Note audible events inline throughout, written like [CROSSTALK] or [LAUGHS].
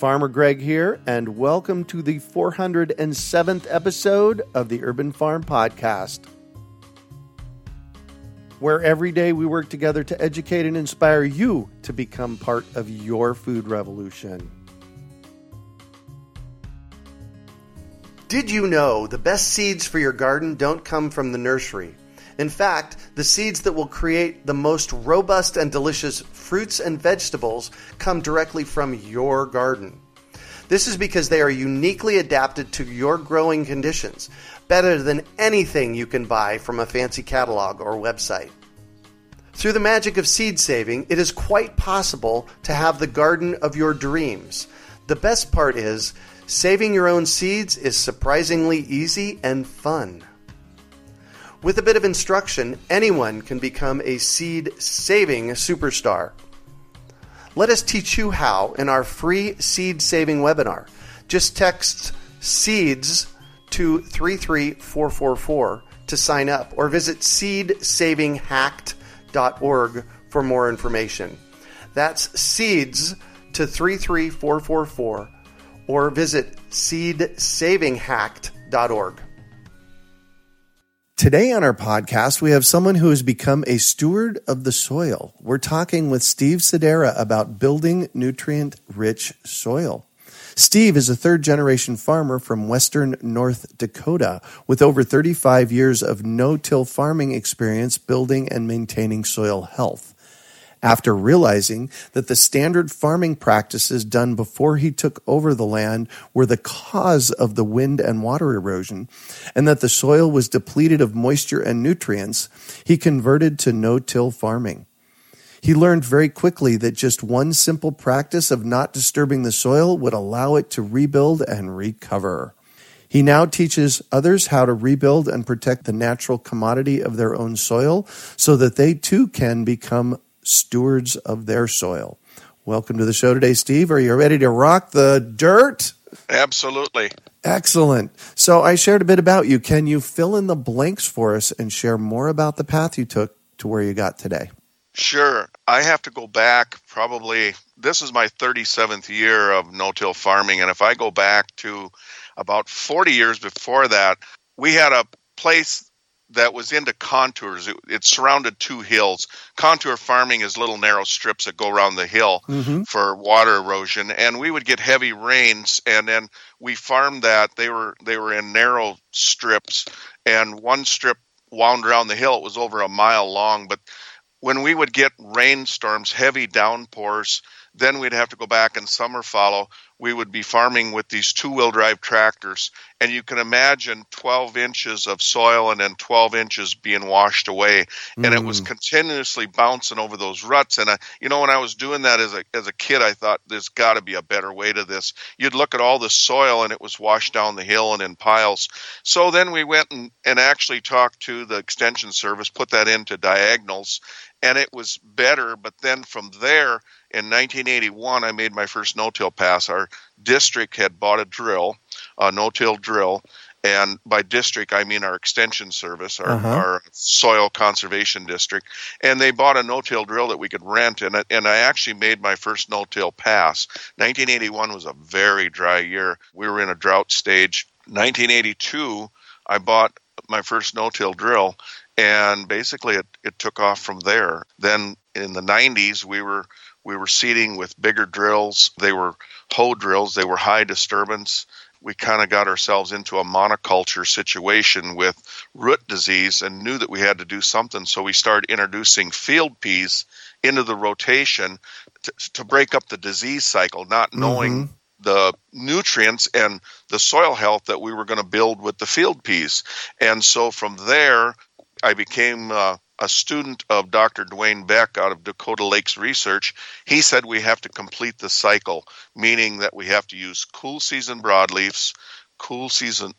Farmer Greg here, and welcome to the 407th episode of the Urban Farm Podcast, where every day we work together to educate and inspire you to become part of your food revolution. Did you know the best seeds for your garden don't come from the nursery? In fact, the seeds that will create the most robust and delicious fruits and vegetables come directly from your garden. This is because they are uniquely adapted to your growing conditions, better than anything you can buy from a fancy catalog or website. Through the magic of seed saving, it is quite possible to have the garden of your dreams. The best part is, saving your own seeds is surprisingly easy and fun. With a bit of instruction, anyone can become a seed saving superstar. Let us teach you how in our free seed saving webinar. Just text SEEDS to 33444 to sign up or visit seedsavinghacked.org for more information. That's SEEDS to 33444 or visit seedsavinghacked.org. Today on our podcast, we have someone who has become a steward of the soil. We're talking with Steve Szudera about building nutrient rich soil. Steve is a third generation farmer from western North Dakota with over 35 years of no till farming experience building and maintaining soil health after realizing that the standard farming practices done before he took over the land were the cause of the wind and water erosion, and that the soil was depleted of moisture and nutrients, he converted to no till farming. He learned very quickly that just one simple practice of not disturbing the soil would allow it to rebuild and recover. He now teaches others how to rebuild and protect the natural commodity of their own soil so that they too can become stewards of their soil. Welcome to the show today, Steve. Are you ready to rock the dirt? Absolutely. Excellent. So I shared a bit about you. Can you fill in the blanks for us and share more about the path you took to where you got today? Sure. I have to go back probably, this is my 37th year of no till farming. And if I go back to about 40 years before that, we had a place that was into contours. It, it, surrounded two hills. Contour farming is little narrow strips that go around the hill mm-hmm. for water erosion, and we would get heavy rains, and then we farmed that. They were they were in narrow strips, and one strip wound around the hill. It was over a mile long, but when we would get rainstorms, heavy downpours, then we'd have to go back and summer fallow we would be farming with these two wheel drive tractors. And you can imagine 12 inches of soil and then 12 inches being washed away. And mm. it was mm. continuously bouncing over those ruts. And, I, you know, when I was doing that as a, as a kid, I thought there's got to be a better way to this. You'd look at all the soil and it was washed down the hill and in piles. So then we went and, and actually talked to the extension service, put that into diagonals, and it was better. But then from there, in 1981, I made my first no-till pass. Our district had bought a drill, a no-till drill, and by district I mean our extension service, our, uh-huh. our soil conservation district, and they bought a no-till drill that we could rent, and and I actually made my first no-till pass. 1981 was a very dry year. We were in a drought stage. 1982, I bought my first no-till drill, and basically it, it took off from there. Then in the 90s, we were we were seeding with bigger drills. They were hoe drills. They were high disturbance. We kind of got ourselves into a monoculture situation with root disease and knew that we had to do something. So we started introducing field peas into the rotation to, to break up the disease cycle, not knowing mm-hmm. the nutrients and the soil health that we were going to build with the field peas. And so from there, I became uh, a student of Dr. Dwayne Beck out of Dakota Lakes Research, he said we have to complete the cycle, meaning that we have to use cool season broadleafs, cool season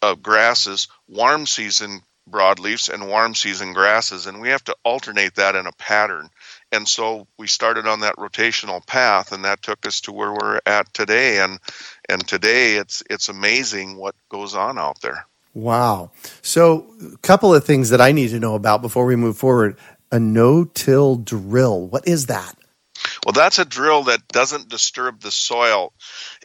uh, grasses, warm season broadleafs, and warm season grasses, and we have to alternate that in a pattern. And so we started on that rotational path, and that took us to where we're at today. And and today it's it's amazing what goes on out there. Wow. So, a couple of things that I need to know about before we move forward. A no till drill. What is that? Well, that's a drill that doesn't disturb the soil.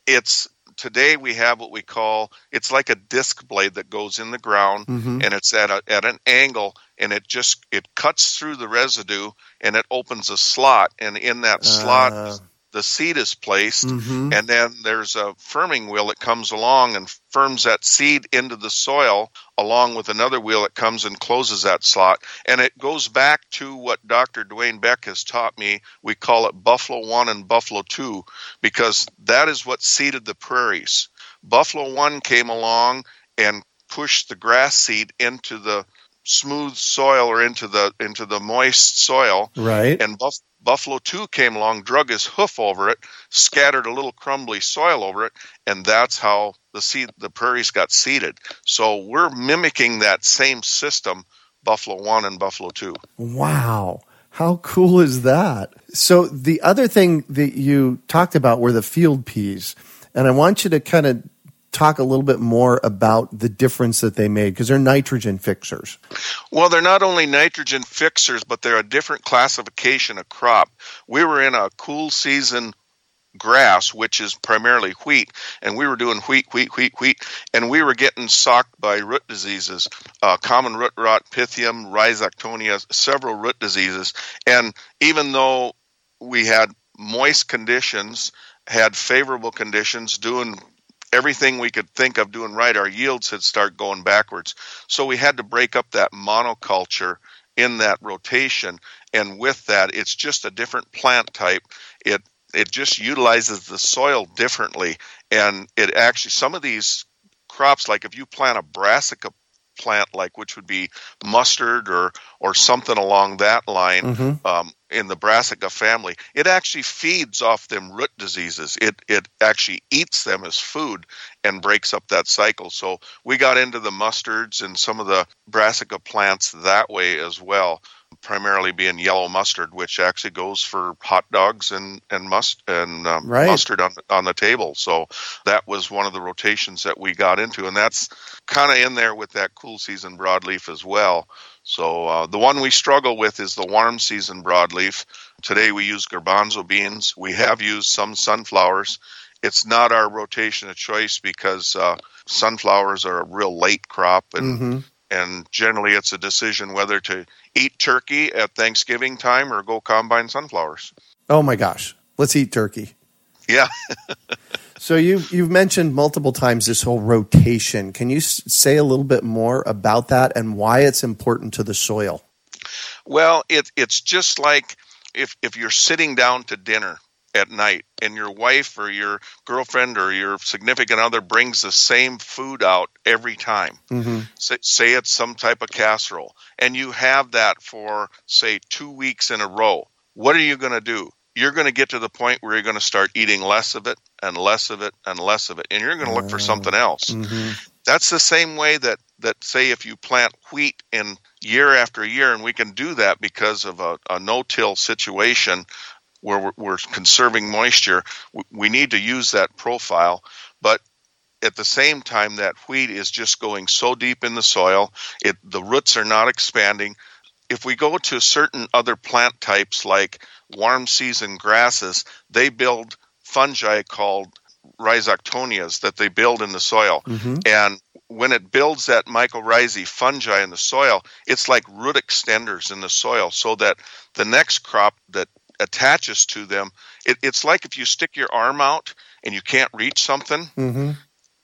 It's today we have what we call it's like a disc blade that goes in the ground mm-hmm. and it's at a, at an angle and it just it cuts through the residue and it opens a slot and in that slot uh the seed is placed, mm-hmm. and then there's a firming wheel that comes along and firms that seed into the soil, along with another wheel that comes and closes that slot. And it goes back to what Dr. Dwayne Beck has taught me. We call it Buffalo 1 and Buffalo 2 because that is what seeded the prairies. Buffalo 1 came along and pushed the grass seed into the smooth soil or into the into the moist soil. Right. And Buff, Buffalo 2 came along, drug his hoof over it, scattered a little crumbly soil over it, and that's how the seed the prairies got seeded. So we're mimicking that same system, Buffalo 1 and Buffalo 2. Wow. How cool is that? So the other thing that you talked about were the field peas. And I want you to kind of talk a little bit more about the difference that they made because they're nitrogen fixers. Well, they're not only nitrogen fixers, but they're a different classification of crop. We were in a cool season grass, which is primarily wheat, and we were doing wheat, wheat, wheat, wheat, and we were getting socked by root diseases, uh, common root rot, pythium, rhizoctonia, several root diseases. And even though we had moist conditions, had favorable conditions, doing everything we could think of doing right, our yields had started going backwards. So we had to break up that monoculture in that rotation. And with that, it's just a different plant type. It it just utilizes the soil differently. And it actually some of these crops, like if you plant a brassica plant like which would be mustard or or something along that line mm-hmm. um, in the brassica family it actually feeds off them root diseases. It it actually eats them as food and breaks up that cycle. So we got into the mustards and some of the brassica plants that way as well primarily being yellow mustard, which actually goes for hot dogs and and must and um, right. mustard on on the table. So that was one of the rotations that we got into, and that's kind of in there with that cool season broadleaf as well. So uh, the one we struggle with is the warm season broadleaf. Today we use garbanzo beans. We have used some sunflowers. It's not our rotation of choice because uh, sunflowers are a real late crop, and mm-hmm and generally it's a decision whether to eat turkey at Thanksgiving time or go combine sunflowers. Oh my gosh, let's eat turkey. Yeah. [LAUGHS] so you you've mentioned multiple times this whole rotation. Can you say a little bit more about that and why it's important to the soil? Well, it, it's just like if if you're sitting down to dinner at night and your wife or your girlfriend or your significant other brings the same food out every time. Mm-hmm. say, say, it's some type of casserole and you have that for say two weeks in a row. What are you going to do? You're going to get to the point where you're going to start eating less of it and less of it and less of it and you're going to look for something else. Mm-hmm. that's the same way that that say if you plant wheat in year after year and we can do that because of a, a no-till situation where we're, we're conserving moisture, we need to use that profile. But at the same time that wheat is just going so deep in the soil, it the roots are not expanding. If we go to certain other plant types like warm season grasses, they build fungi called rhizoctonias that they build in the soil. Mm-hmm. And when it builds that mycorrhizae fungi in the soil, it's like root extenders in the soil so that the next crop that attaches to them, it, it's like if you stick your arm out and you can't reach something, mm-hmm.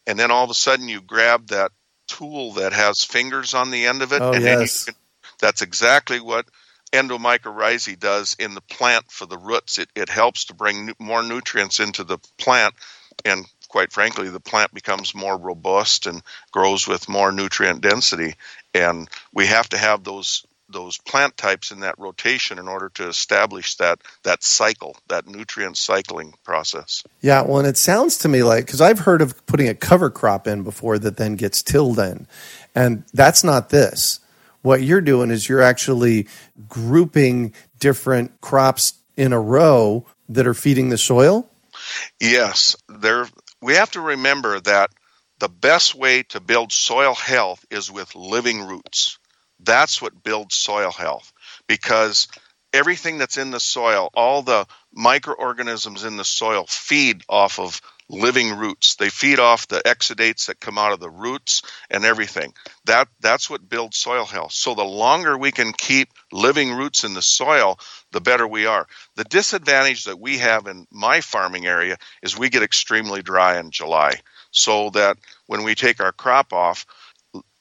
and then all of a sudden you grab that tool that has fingers on the end of it, oh, and yes. can, that's exactly what endomycorrhizae does in the plant for the roots. It, it helps to bring more nutrients into the plant, and quite frankly, the plant becomes more robust and grows with more nutrient density. And we have to have those those plant types in that rotation in order to establish that that cycle, that nutrient cycling process. Yeah, well, and it sounds to me like because I've heard of putting a cover crop in before that then gets tilled in, and that's not this. What you're doing is you're actually grouping different crops in a row that are feeding the soil. Yes, there. We have to remember that the best way to build soil health is with living roots. That's what builds soil health because everything that's in the soil, all the microorganisms in the soil feed off of living roots. They feed off the exudates that come out of the roots and everything. That that's what builds soil health. So the longer we can keep living roots in the soil, the better we are. The disadvantage that we have in my farming area is we get extremely dry in July. So that when we take our crop off,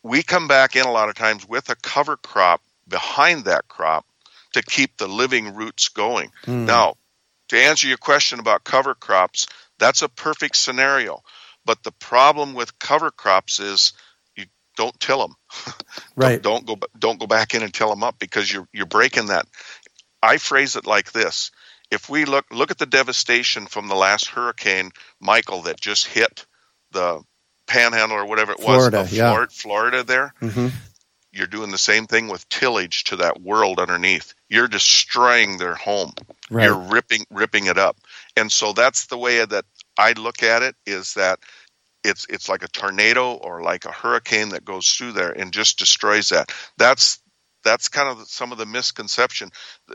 we come back in a lot of times with a cover crop behind that crop to keep the living roots going. Mm. Now, to answer your question about cover crops, that's a perfect scenario. But the problem with cover crops is you don't till them. [LAUGHS] right. don't, don't go don't go back in and till them up because you're you're breaking that. I phrase it like this: If we look look at the devastation from the last hurricane Michael that just hit the Panhandle or whatever it Florida, was, yeah. Florida, Florida there. Mm-hmm. You're doing the same thing with tillage to that world underneath. You're destroying their home. Right. You're ripping ripping it up. And so that's the way that I look at it is that it's it's like a tornado or like a hurricane that goes through there and just destroys that. That's that's kind of some of the misconception.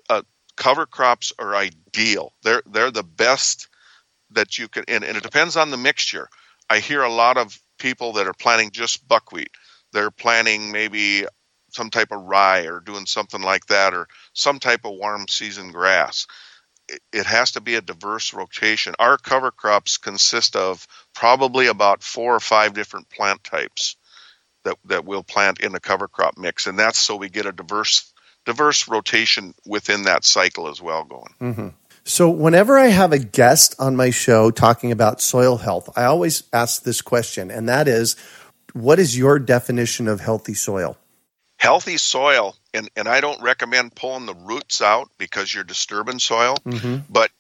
Uh, cover crops are ideal. They're they're the best that you can, and, and it depends on the mixture. I hear a lot of people that are planting just buckwheat. They're planting maybe some type of rye or doing something like that or some type of warm season grass. It has to be a diverse rotation. Our cover crops consist of probably about four or five different plant types that, that we'll plant in the cover crop mix, and that's so we get a diverse diverse rotation within that cycle as well going. Mm-hmm. So, whenever I have a guest on my show talking about soil health, I always ask this question, and that is what is your definition of healthy soil? Healthy soil, and, and I don't recommend pulling the roots out because you're disturbing soil, mm-hmm. but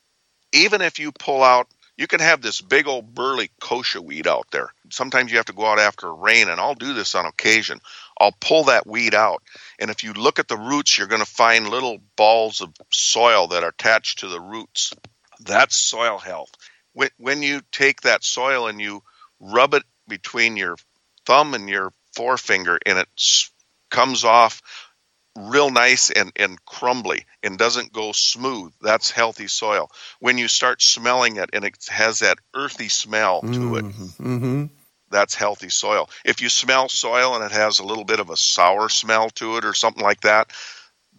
even if you pull out, you can have this big old burly kochia weed out there. Sometimes you have to go out after rain, and I'll do this on occasion. I'll pull that weed out. And if you look at the roots, you're going to find little balls of soil that are attached to the roots. That's soil health. When, when you take that soil and you rub it between your thumb and your forefinger and it comes off real nice and, and crumbly and doesn't go smooth, that's healthy soil. When you start smelling it and it has that earthy smell to mm-hmm. it, mm-hmm that's healthy soil. If you smell soil and it has a little bit of a sour smell to it or something like that,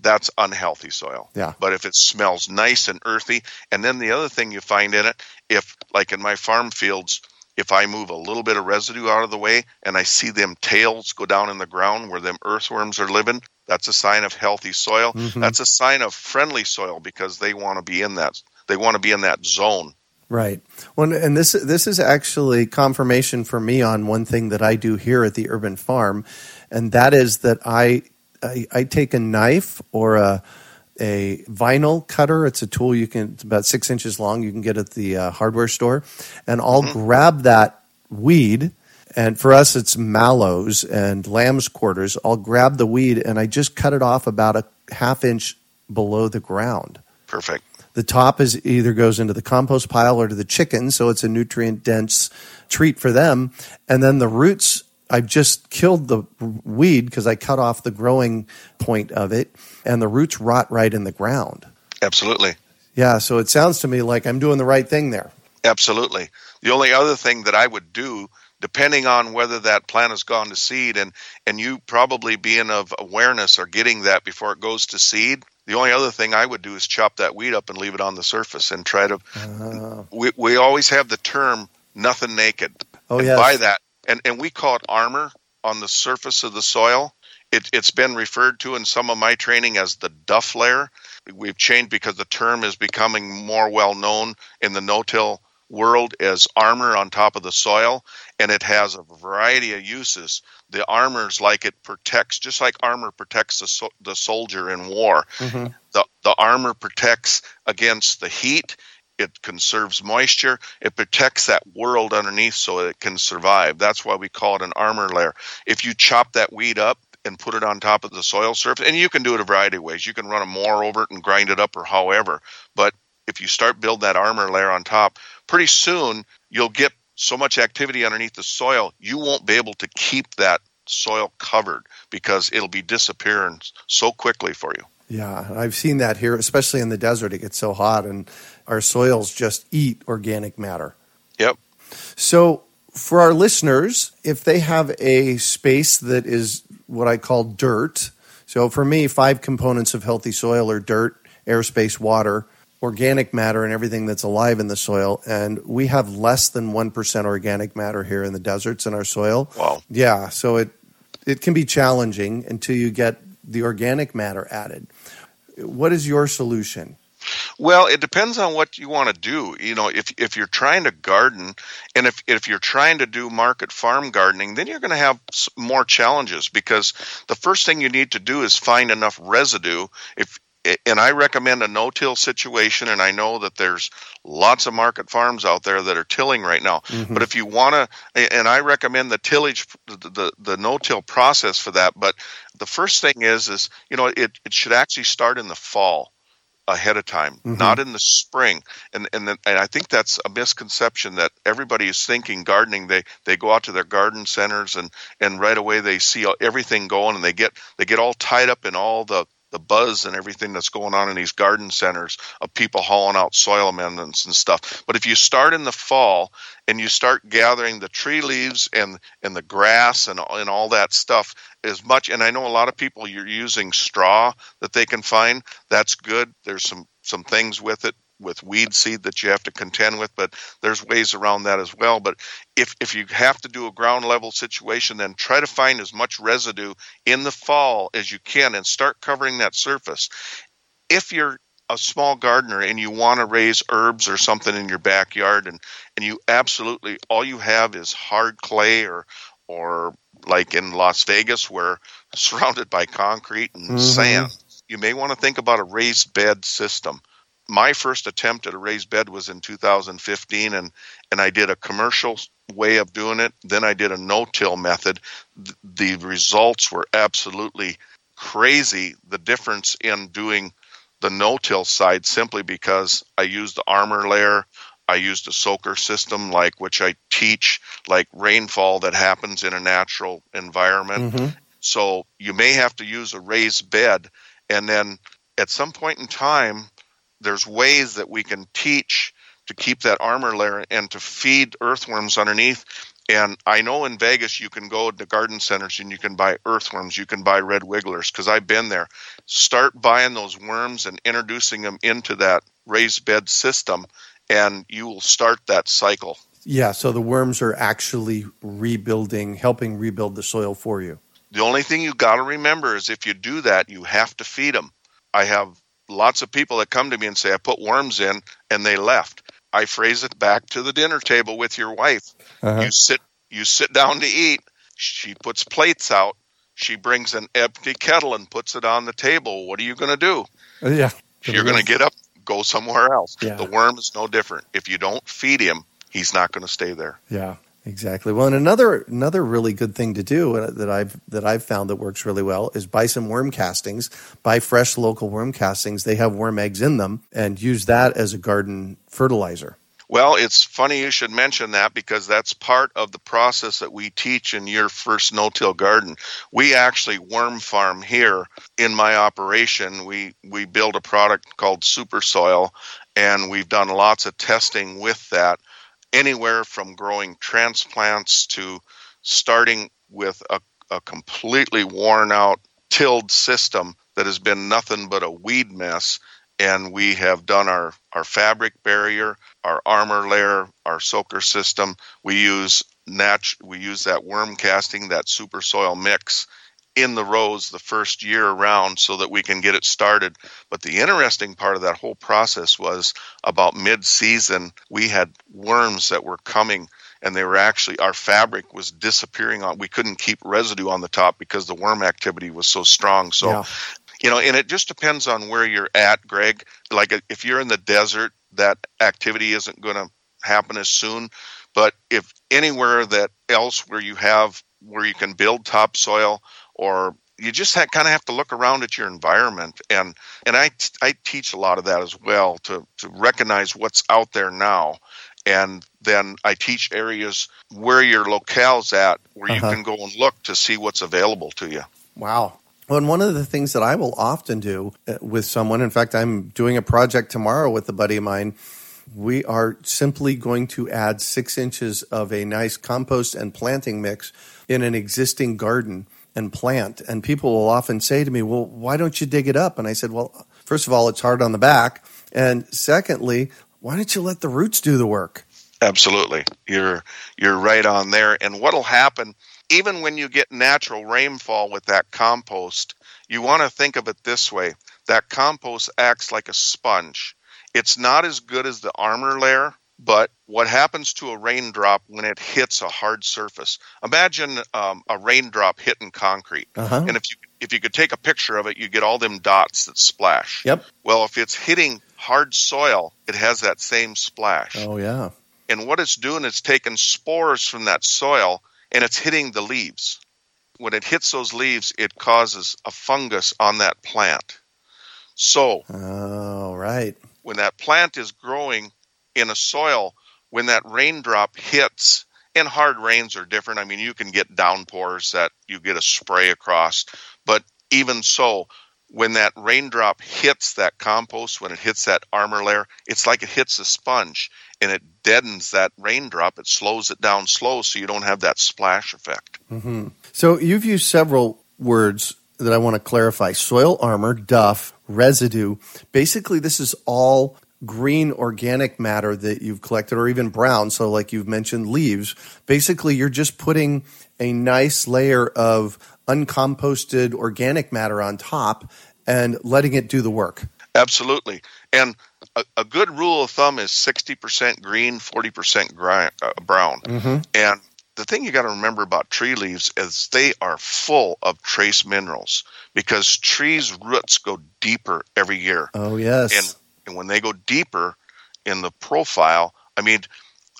that's unhealthy soil. Yeah. But if it smells nice and earthy, and then the other thing you find in it, if like in my farm fields, if I move a little bit of residue out of the way and I see them tails go down in the ground where them earthworms are living, that's a sign of healthy soil. Mm-hmm. That's a sign of friendly soil because they want to be in that they want to be in that zone Right. Well, and this this is actually confirmation for me on one thing that I do here at the urban farm, and that is that I I, I take a knife or a a vinyl cutter. It's a tool you can it's about six inches long. You can get at the uh, hardware store, and I'll mm-hmm. grab that weed. And for us, it's mallows and lamb's quarters. I'll grab the weed and I just cut it off about a half inch below the ground. Perfect The top is either goes into the compost pile or to the chickens, so it's a nutrient dense treat for them. And then the roots, I've just killed the weed because I cut off the growing point of it, and the roots rot right in the ground. Absolutely. Yeah, so it sounds to me like I'm doing the right thing there. Absolutely. The only other thing that I would do, depending on whether that plant has gone to seed, and and you probably being of awareness or getting that before it goes to seed, the only other thing I would do is chop that weed up and leave it on the surface and try to. Uh, we we always have the term "nothing naked." Oh yeah. By that, and and we call it armor on the surface of the soil. It, it's been referred to in some of my training as the duff layer. We've changed because the term is becoming more well known in the no-till world as armor on top of the soil, and it has a variety of uses. The armor's like it protects, just like armor protects the, so, the soldier in war. Mm-hmm. The the armor protects against the heat. It conserves moisture. It protects that world underneath so it can survive. That's why we call it an armor layer. If you chop that weed up and put it on top of the soil surface, and you can do it a variety of ways. You can run a mower over it and grind it up, or however. But if you start build that armor layer on top, pretty soon you'll get so much activity underneath the soil, you won't be able to keep that soil covered because it'll be disappearing so quickly for you. Yeah, I've seen that here, especially in the desert. It gets so hot, and our soils just eat organic matter. Yep. So, for our listeners, if they have a space that is what I call dirt, so for me, five components of healthy soil are dirt, airspace, water, organic matter and everything that's alive in the soil. And we have less than 1% organic matter here in the deserts in our soil. Wow. Yeah. So it, it can be challenging until you get the organic matter added. What is your solution? Well, it depends on what you want to do. You know, if if you're trying to garden, and if if you're trying to do market farm gardening, then you're going to have more challenges because the first thing you need to do is find enough residue. If and I recommend a no-till situation. And I know that there's lots of market farms out there that are tilling right now. Mm-hmm. But if you want to, and I recommend the tillage, the, the, the no-till process for that. But the first thing is, is you know, it, it should actually start in the fall ahead of time, mm-hmm. not in the spring. And and, the, and I think that's a misconception that everybody is thinking gardening. They they go out to their garden centers and and right away they see everything going and they get they get all tied up in all the the buzz and everything that's going on in these garden centers of people hauling out soil amendments and stuff. But if you start in the fall and you start gathering the tree leaves and and the grass and and all that stuff as much and I know a lot of people you're using straw that they can find, that's good. There's some some things with it with weed seed that you have to contend with, but there's ways around that as well. But if if you have to do a ground level situation, then try to find as much residue in the fall as you can and start covering that surface. If you're a small gardener and you want to raise herbs or something in your backyard and and you absolutely all you have is hard clay or or like in Las Vegas where [LAUGHS] surrounded by concrete and mm-hmm. sand you may want to think about a raised bed system my first attempt at a raised bed was in 2015 and and I did a commercial way of doing it. Then I did a no-till method. The results were absolutely crazy. The difference in doing the no-till side simply because I used the armor layer I used a soaker system like which I teach like rainfall that happens in a natural environment. Mm-hmm. so you may have to use a raised bed and then at some point in time there's ways that we can teach to keep that armor layer and to feed earthworms underneath. And I know in Vegas you can go to garden centers and you can buy earthworms, you can buy red wigglers because I've been there. Start buying those worms and introducing them into that raised bed system, and you will start that cycle. Yeah, so the worms are actually rebuilding, helping rebuild the soil for you. The only thing you got to remember is if you do that, you have to feed them. I have lots of people that come to me and say, I put worms in and they left. I phrase it back to the dinner table with your wife. Uh-huh. You sit you sit down to eat. She puts plates out. She brings an empty kettle and puts it on the table. What are you going to do? Uh, yeah. You're going to get up, go somewhere else. Yeah. The worm is no different. If you don't feed him, he's not going to stay there. Yeah. Exactly. Well, and another another really good thing to do uh, that I've that I've found that works really well is buy some worm castings. Buy fresh local worm castings. They have worm eggs in them, and use that as a garden fertilizer. Well, it's funny you should mention that because that's part of the process that we teach in your first no-till garden. We actually worm farm here in my operation. We we build a product called Super Soil, and we've done lots of testing with that, anywhere from growing transplants to starting with a, a completely worn out tilled system that has been nothing but a weed mess and we have done our, our fabric barrier, our armor layer, our soaker system. We use nat- we use that worm casting, that super soil mix in the rows the first year around so that we can get it started. But the interesting part of that whole process was about mid season, we had worms that were coming and they were actually our fabric was disappearing on we couldn't keep residue on the top because the worm activity was so strong so yeah you know, and it just depends on where you're at, Greg. Like if you're in the desert, that activity isn't going to happen as soon. But if anywhere that else where you have where you can build topsoil or you just kind of have to look around at your environment and and I, I teach a lot of that as well to to recognize what's out there now and then I teach areas where your locale's at where uh-huh. you can go and look to see what's available to you. Wow. Well, and one of the things that I will often do uh, with someone, in fact, I'm doing a project tomorrow with a buddy of mine. We are simply going to add six inches of a nice compost and planting mix in an existing garden and plant. And people will often say to me, Well, why don't you dig it up? And I said, Well, first of all, it's hard on the back. And secondly, why don't you let the roots do the work? Absolutely. You're you're right on there. And what'll happen even when you get natural rainfall with that compost, you want to think of it this way that compost acts like a sponge. It's not as good as the armor layer, but what happens to a raindrop when it hits a hard surface? Imagine um, a raindrop hitting concrete, uh-huh. and if you if you could take a picture of it, you get all them dots that splash. Yep. Well, if it's hitting hard soil, it has that same splash. Oh yeah. And what it's doing is taking spores from that soil and it's hitting the leaves. When it hits those leaves, it causes a fungus on that plant. So, oh, right. When that plant is growing in a soil, when that raindrop hits, and hard rains are different. I mean, you can get downpours that you get a spray across, but even so, when that raindrop hits that compost, when it hits that armor layer, it's like it hits a sponge and it deadens that raindrop. It slows it down slow so you don't have that splash effect. Mm-hmm. So you've used several words that I want to clarify soil armor, duff, residue. Basically, this is all green organic matter that you've collected, or even brown. So, like you've mentioned, leaves. Basically, you're just putting a nice layer of uncomposted organic matter on top and letting it do the work. Absolutely. And a, a good rule of thumb is 60% green, 40% gri- uh, brown. Mm-hmm. And the thing you got to remember about tree leaves is they are full of trace minerals because trees' roots go deeper every year. Oh, yes. And, and when they go deeper in the profile, I mean,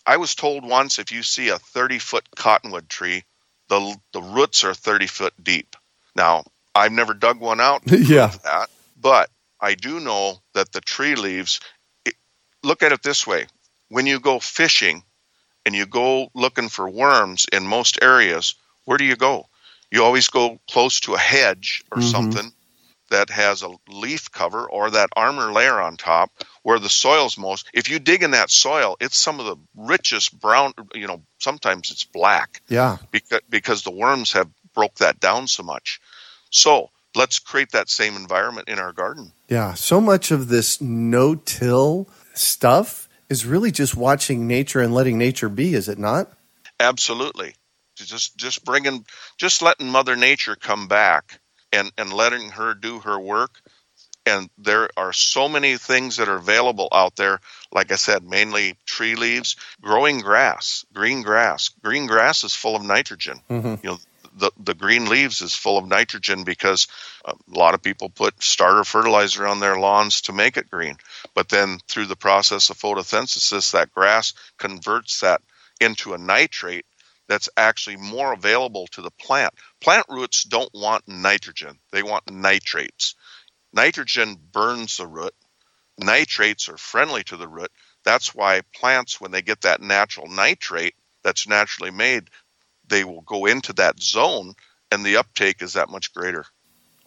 I was told once if you see a 30 foot cottonwood tree, the, the roots are 30 foot deep. Now, I've never dug one out [LAUGHS] yeah. that, but I do know that the tree leaves, it, look at it this way when you go fishing and you go looking for worms in most areas, where do you go? You always go close to a hedge or mm-hmm. something that has a leaf cover or that armor layer on top where the soil's most if you dig in that soil it's some of the richest brown you know sometimes it's black yeah because because the worms have broke that down so much so let's create that same environment in our garden. Yeah, so much of this no-till stuff is really just watching nature and letting nature be, is it not? Absolutely. Just just bringing just letting mother nature come back and and letting her do her work and there are so many things that are available out there like i said mainly tree leaves growing grass green grass green grass is full of nitrogen mm-hmm. you know the, the green leaves is full of nitrogen because a lot of people put starter fertilizer on their lawns to make it green. But then through the process of photosynthesis, that grass converts that into a nitrate that's actually more available to the plant. Plant roots don't want nitrogen, they want nitrates. Nitrogen burns the root, nitrates are friendly to the root. That's why plants, when they get that natural nitrate that's naturally made, they will go into that zone and the uptake is that much greater.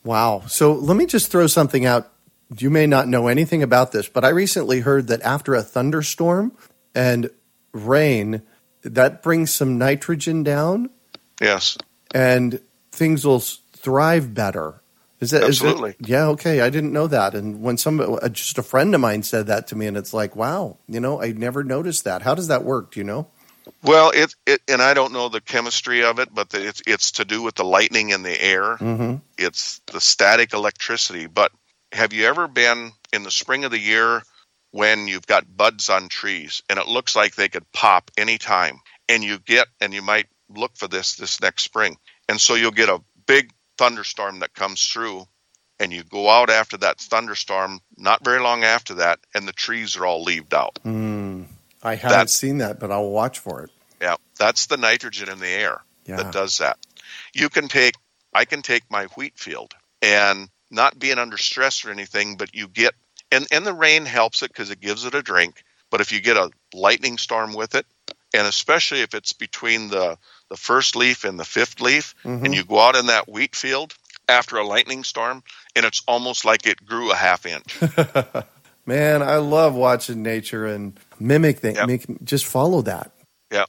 Wow. So let me just throw something out. You may not know anything about this, but I recently heard that after a thunderstorm and rain, that brings some nitrogen down. Yes. And things will thrive better. Is that absolutely? Is that, yeah. Okay. I didn't know that. And when some uh, just a friend of mine said that to me, and it's like, wow, you know, I never noticed that. How does that work? Do you know? Well, it, it and I don't know the chemistry of it, but the, it's it's to do with the lightning in the air. Mm-hmm. It's the static electricity. But have you ever been in the spring of the year when you've got buds on trees and it looks like they could pop anytime, and you get and you might look for this this next spring, and so you'll get a big thunderstorm that comes through, and you go out after that thunderstorm. Not very long after that, and the trees are all leaved out. Mm. I haven't that's, seen that, but I'll watch for it. Yeah, that's the nitrogen in the air yeah. that does that. You can take, I can take my wheat field and not being under stress or anything, but you get, and, and the rain helps it because it gives it a drink. But if you get a lightning storm with it, and especially if it's between the, the first leaf and the fifth leaf, mm-hmm. and you go out in that wheat field after a lightning storm, and it's almost like it grew a half inch. [LAUGHS] Man, I love watching nature and mimic that. Yep. Make, just follow that. Yeah.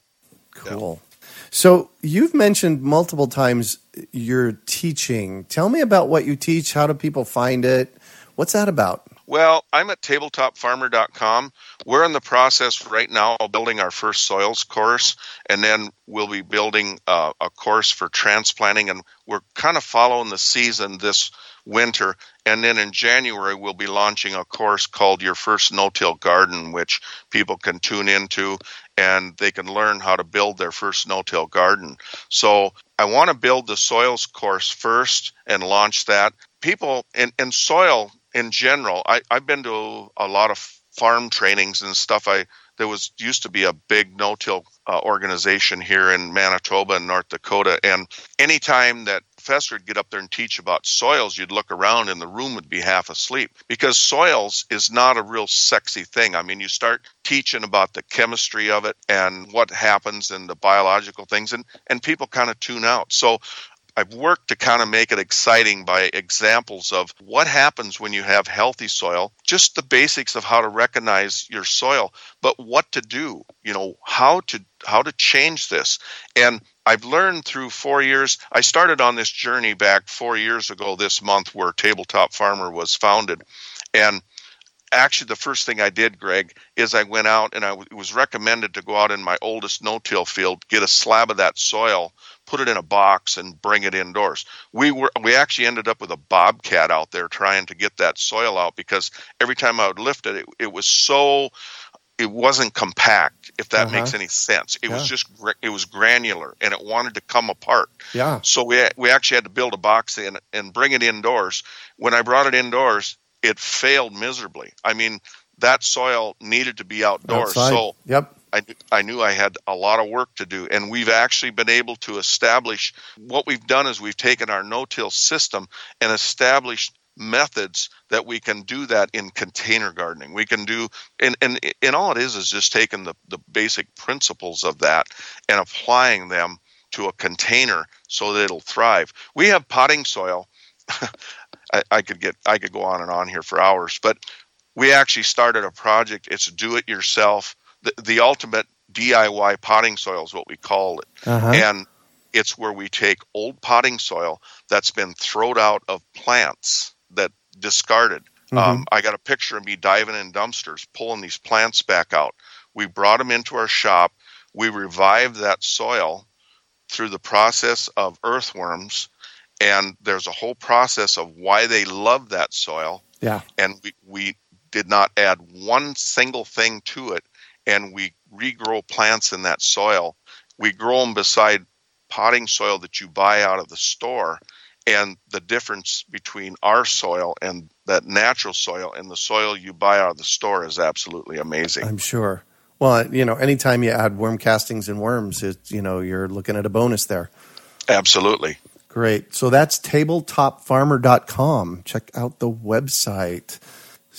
Cool. Yep. So you've mentioned multiple times your teaching. Tell me about what you teach. How do people find it? What's that about? Well, I'm at tabletopfarmer.com. We're in the process right now of building our first soils course, and then we'll be building uh, a course for transplanting. And we're kind of following the season this winter. And then in January, we'll be launching a course called Your First No Till Garden, which people can tune into and they can learn how to build their first no till garden. So I want to build the soils course first and launch that. People in, in soil in general, I, I've been to a lot of farm trainings and stuff. I there was used to be a big no-till uh, organization here in Manitoba and North Dakota, and anytime that professor would get up there and teach about soils, you'd look around and the room would be half asleep because soils is not a real sexy thing. I mean, you start teaching about the chemistry of it and what happens and the biological things, and, and people kind of tune out. So I've worked to kind of make it exciting by examples of what happens when you have healthy soil, just the basics of how to recognize your soil, but what to do, you know, how to how to change this. And I've learned through 4 years. I started on this journey back 4 years ago this month where Tabletop Farmer was founded. And actually the first thing I did, Greg, is I went out and I w- was recommended to go out in my oldest no-till field, get a slab of that soil, put it in a box, and bring it indoors. We were we actually ended up with a bobcat out there trying to get that soil out because every time I would lift it, it, it was so it wasn't compact if that uh-huh. makes any sense it yeah. was just it was granular and it wanted to come apart yeah so we we actually had to build a box in and bring it indoors when i brought it indoors it failed miserably. I mean, that soil needed to be outdoors. Outside. So yep. I, I knew I had a lot of work to do. And we've actually been able to establish what we've done is we've taken our no till system and established methods that we can do that in container gardening. We can do, and, and, and all it is is just taking the, the basic principles of that and applying them to a container so that it'll thrive. We have potting soil. [LAUGHS] I, I could get I could go on and on here for hours, but we actually started a project. It's do it yourself, the, the ultimate DIY potting soil is what we call it, uh-huh. and it's where we take old potting soil that's been thrown out of plants that discarded. Mm-hmm. Um, I got a picture of me diving in dumpsters, pulling these plants back out. We brought them into our shop. We revived that soil through the process of earthworms and there's a whole process of why they love that soil. Yeah. And we, we did not add one single thing to it, and we regrow plants in that soil. We grow them beside potting soil that you buy out of the store. And the difference between our soil and that natural soil and the soil you buy out of the store is absolutely amazing. I'm sure. Well, you know, anytime you add worm castings and worms, it's you know you're looking at a bonus there. Absolutely. Great. So that's tabletopfarmer.com. Check out the website.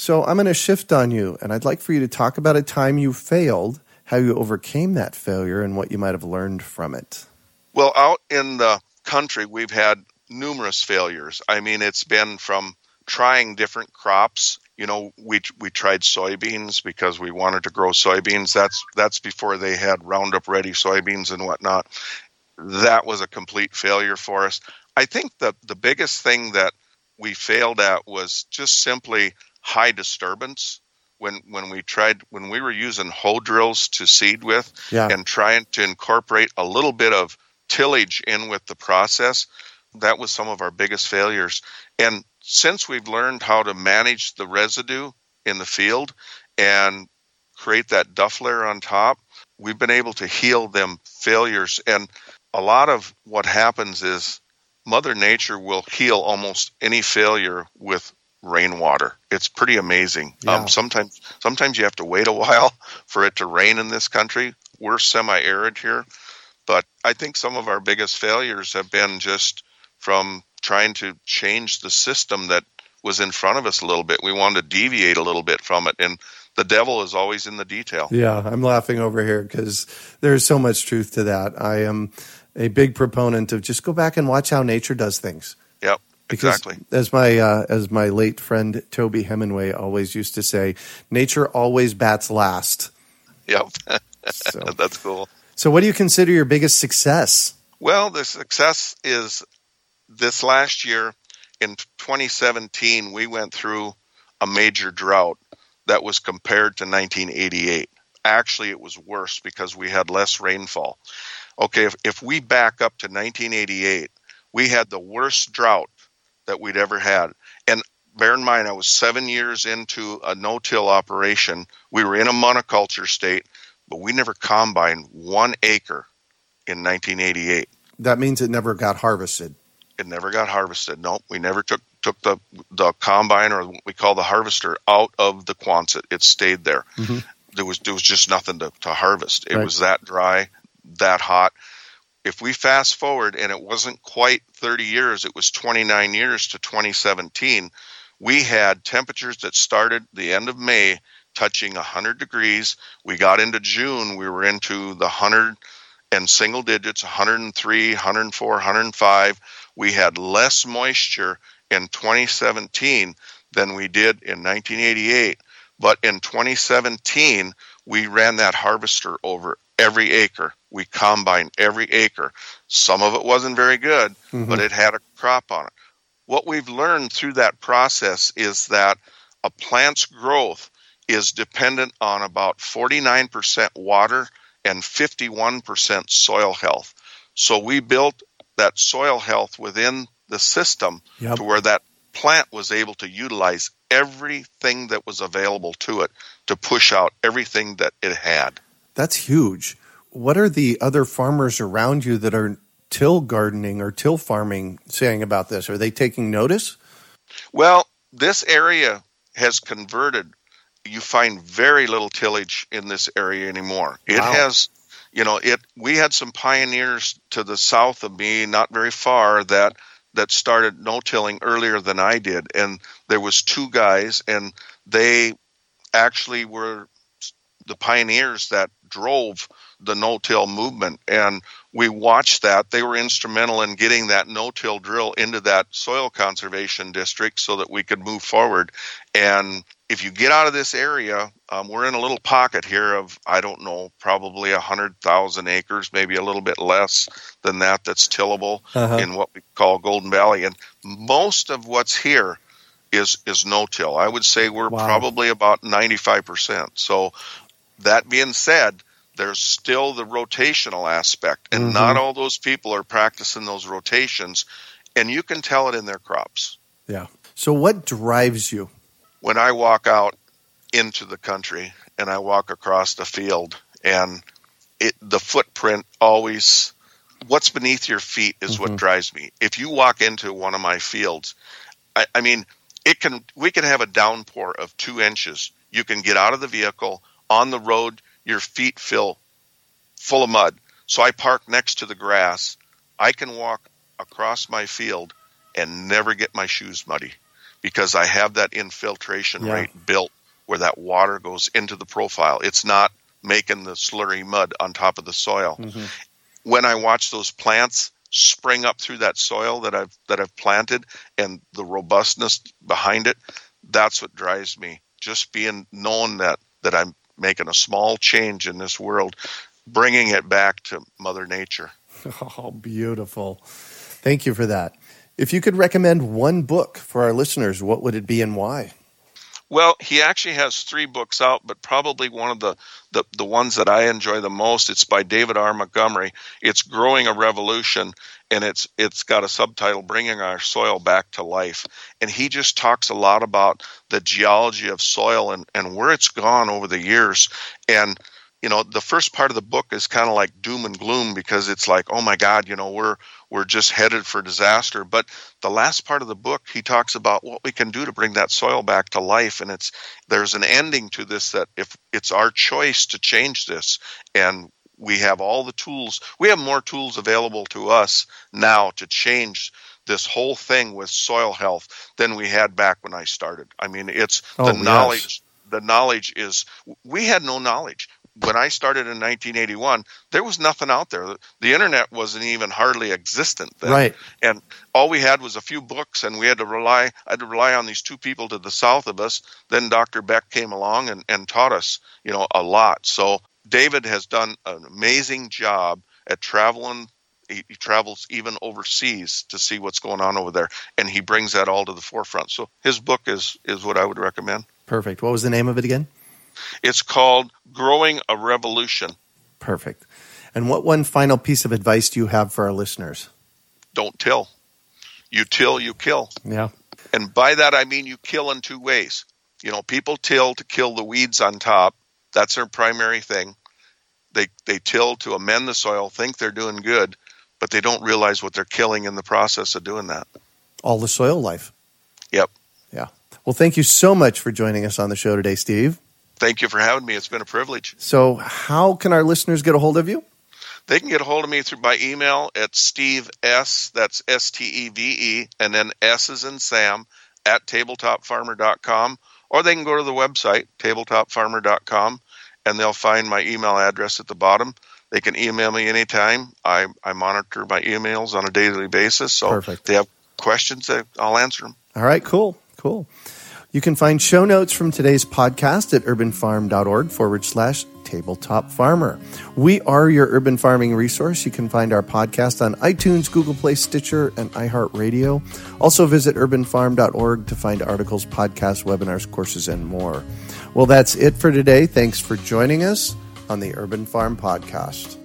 So I'm going to shift on you, and I'd like for you to talk about a time you failed, how you overcame that failure, and what you might have learned from it. Well, out in the country, we've had numerous failures. I mean, it's been from trying different crops. You know, we we tried soybeans because we wanted to grow soybeans. That's that's before they had Roundup Ready soybeans and whatnot. That was a complete failure for us. I think the the biggest thing that we failed at was just simply high disturbance when when we tried when we were using hoe drills to seed with Yeah. and trying to incorporate a little bit of tillage in with the process that was some of our biggest failures and since we've learned how to manage the residue in the field and create that duff layer on top we've been able to heal them failures and a lot of what happens is mother nature will heal almost any failure with rainwater it's pretty amazing Yeah. um, sometimes sometimes you have to wait a [LAUGHS] while for it to rain in this country we're semi-arid here but i think some of our biggest failures have been just from trying to change the system that was in front of us a little bit we wanted to deviate a little bit from it and the devil is always in the detail Yeah, I'm laughing over here because there's so much truth to that. I am a big proponent of just go back and watch how nature does things. yep exactly As my uh, as my late friend Toby Hemenway always used to say, nature always bats last. yep [LAUGHS] So, [LAUGHS] that's cool so what do you consider your biggest success? Well, the success is this last year in 2017, we went through a major drought that was compared to 1988. Actually, it was worse because we had less rainfall. Okay, if, if we back up to 1988, we had the worst drought that we'd ever had. And bear in mind, I was seven years into a no till operation. We were in a monoculture state, but we never combined one acre in 1988. That means it never got harvested. It never got harvested. Nope, we never took took the the combine or what we call the harvester out of the Quonset. It stayed there. Mhm. There was there was just nothing to, to harvest. It Right. was that dry, that hot. If we fast forward and it wasn't quite 30 years, it was 29 years to 2017, we had temperatures that started the end of May touching 100 degrees. We got into June, we were into the 100 and single digits 103, 104, 105. We had less moisture in 2017 than we did in 1988. But in 2017, we ran that harvester over every acre. We combined every acre. Some of it wasn't very good, Mhm. but it had a crop on it. What we've learned through that process is that a plant's growth is dependent on about 49% water and 51% soil health. So we built that soil health within the system Yep. to where that plant was able to utilize everything that was available to it to push out everything that it had. That's huge. What are the other farmers around you that are till gardening or till farming saying about this? Are they taking notice? Well, this area has converted. You find very little tillage in this area anymore. It Wow. has, you know, it. We had some pioneers to the south of me, not very far, that that started no tilling earlier than I did, and there was two guys, and they actually were the pioneers that drove the no-till movement and we watched that. They were instrumental in getting that no-till drill into that soil conservation district so that we could move forward. And if you get out of this area um, we're in a little pocket here of i don't know probably a hundred thousand acres maybe a little bit less than that that's tillable Uh-huh. in what we call golden valley. And most of what's here is is no-till. I would say we're Wow. probably about 95% so that being said, there's still the rotational aspect, and Mhm. not all those people are practicing those rotations, and you can tell it in their crops. Yeah. So what drives you? When I walk out into the country and I walk across the field, and it the footprint always what's beneath your feet is Mhm. what drives me. If you walk into one of my fields, I, I mean, it can we can have a downpour of two inches. You can get out of the vehicle on the road. your feet feel full of mud. So I park next to the grass. I can walk across my field and never get my shoes muddy because I have that infiltration Yeah. rate built where that water goes into the profile. It's not making the slurry mud on top of the soil. Mhm. When I watch those plants spring up through that soil that I've that I've planted and the robustness behind it, that's what drives me. Just being known that that I'm making a small change in this world, bringing it back to Mother Nature. [LAUGHS] Oh, beautiful. Thank you for that. If you could recommend one book for our listeners, what would it be and why? Well, he actually has three books out, but probably one of the, the, the ones that I enjoy the most. It's by David R. Montgomery. It's Growing a Revolution, and it's it's got a subtitle Bringing Our Soil Back to Life. And he just talks a lot about the geology of soil and, and where it's gone over the years. And you know, the first part of the book is kind of like doom and gloom because it's like, oh my God, you know, we're we're just headed for disaster. But the last part of the book, he talks about what we can do to bring that soil back to life, and it's there's an ending to this that if it's our choice to change this, and we have all the tools, we have more tools available to us now to change this whole thing with soil health than we had back when I started. I mean, it's Oh, the yes. knowledge. The knowledge is we had no knowledge when I started in 1981, there was nothing out there. The internet wasn't even hardly existent then. Right. And all we had was a few books, and we had to rely. I had to rely on these two people to the south of us. Then Dr. Beck came along and, and taught us, you know, a lot. So David has done an amazing job at traveling. He, he travels even overseas to see what's going on over there, and he brings that all to the forefront. So his book is is what I would recommend. Perfect. What was the name of it again? It's called Growing a Revolution. Perfect. And what one final piece of advice do you have for our listeners? Don't till. You till, you kill. Yeah. And by that I mean you kill in two ways. You know, people till to kill the weeds on top. That's their primary thing. They they till to amend the soil, think they're doing good, but they don't realize what they're killing in the process of doing that. All the soil life. Yep. Yeah. Well, thank you so much for joining us on the show today, Steve. Thank you for having me. It's been a privilege. So, how can our listeners get a hold of you? They can get a hold of me through by email at Steve S. That's S T E V E, and then S is in Sam at tabletopfarmer.com, or they can go to the website tabletopfarmer.com, and they'll find my email address at the bottom. They can email me anytime. I, I monitor my emails on a daily basis, so Perfect. if they have questions, I'll answer them. All right, cool, cool. You can find show notes from today's podcast at urbanfarm.org forward slash tabletop farmer. We are your urban farming resource. You can find our podcast on iTunes, Google Play, Stitcher, and iHeartRadio. Also visit urbanfarm.org to find articles, podcasts, webinars, courses, and more. Well, that's it for today. Thanks for joining us on the Urban Farm Podcast.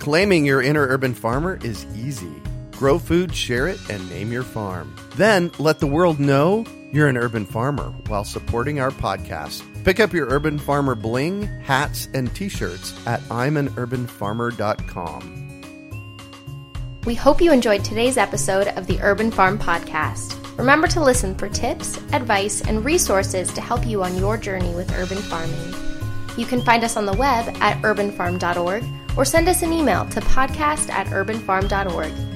Claiming your inner urban farmer is easy. Grow food, share it, and name your farm. Then let the world know you're an urban farmer while supporting our podcast. Pick up your Urban Farmer bling, hats, and t shirts at I'mAnUrbanFarmer.com. We hope you enjoyed today's episode of the Urban Farm Podcast. Remember to listen for tips, advice, and resources to help you on your journey with urban farming. You can find us on the web at urbanfarm.org or send us an email to podcast at urbanfarm.org.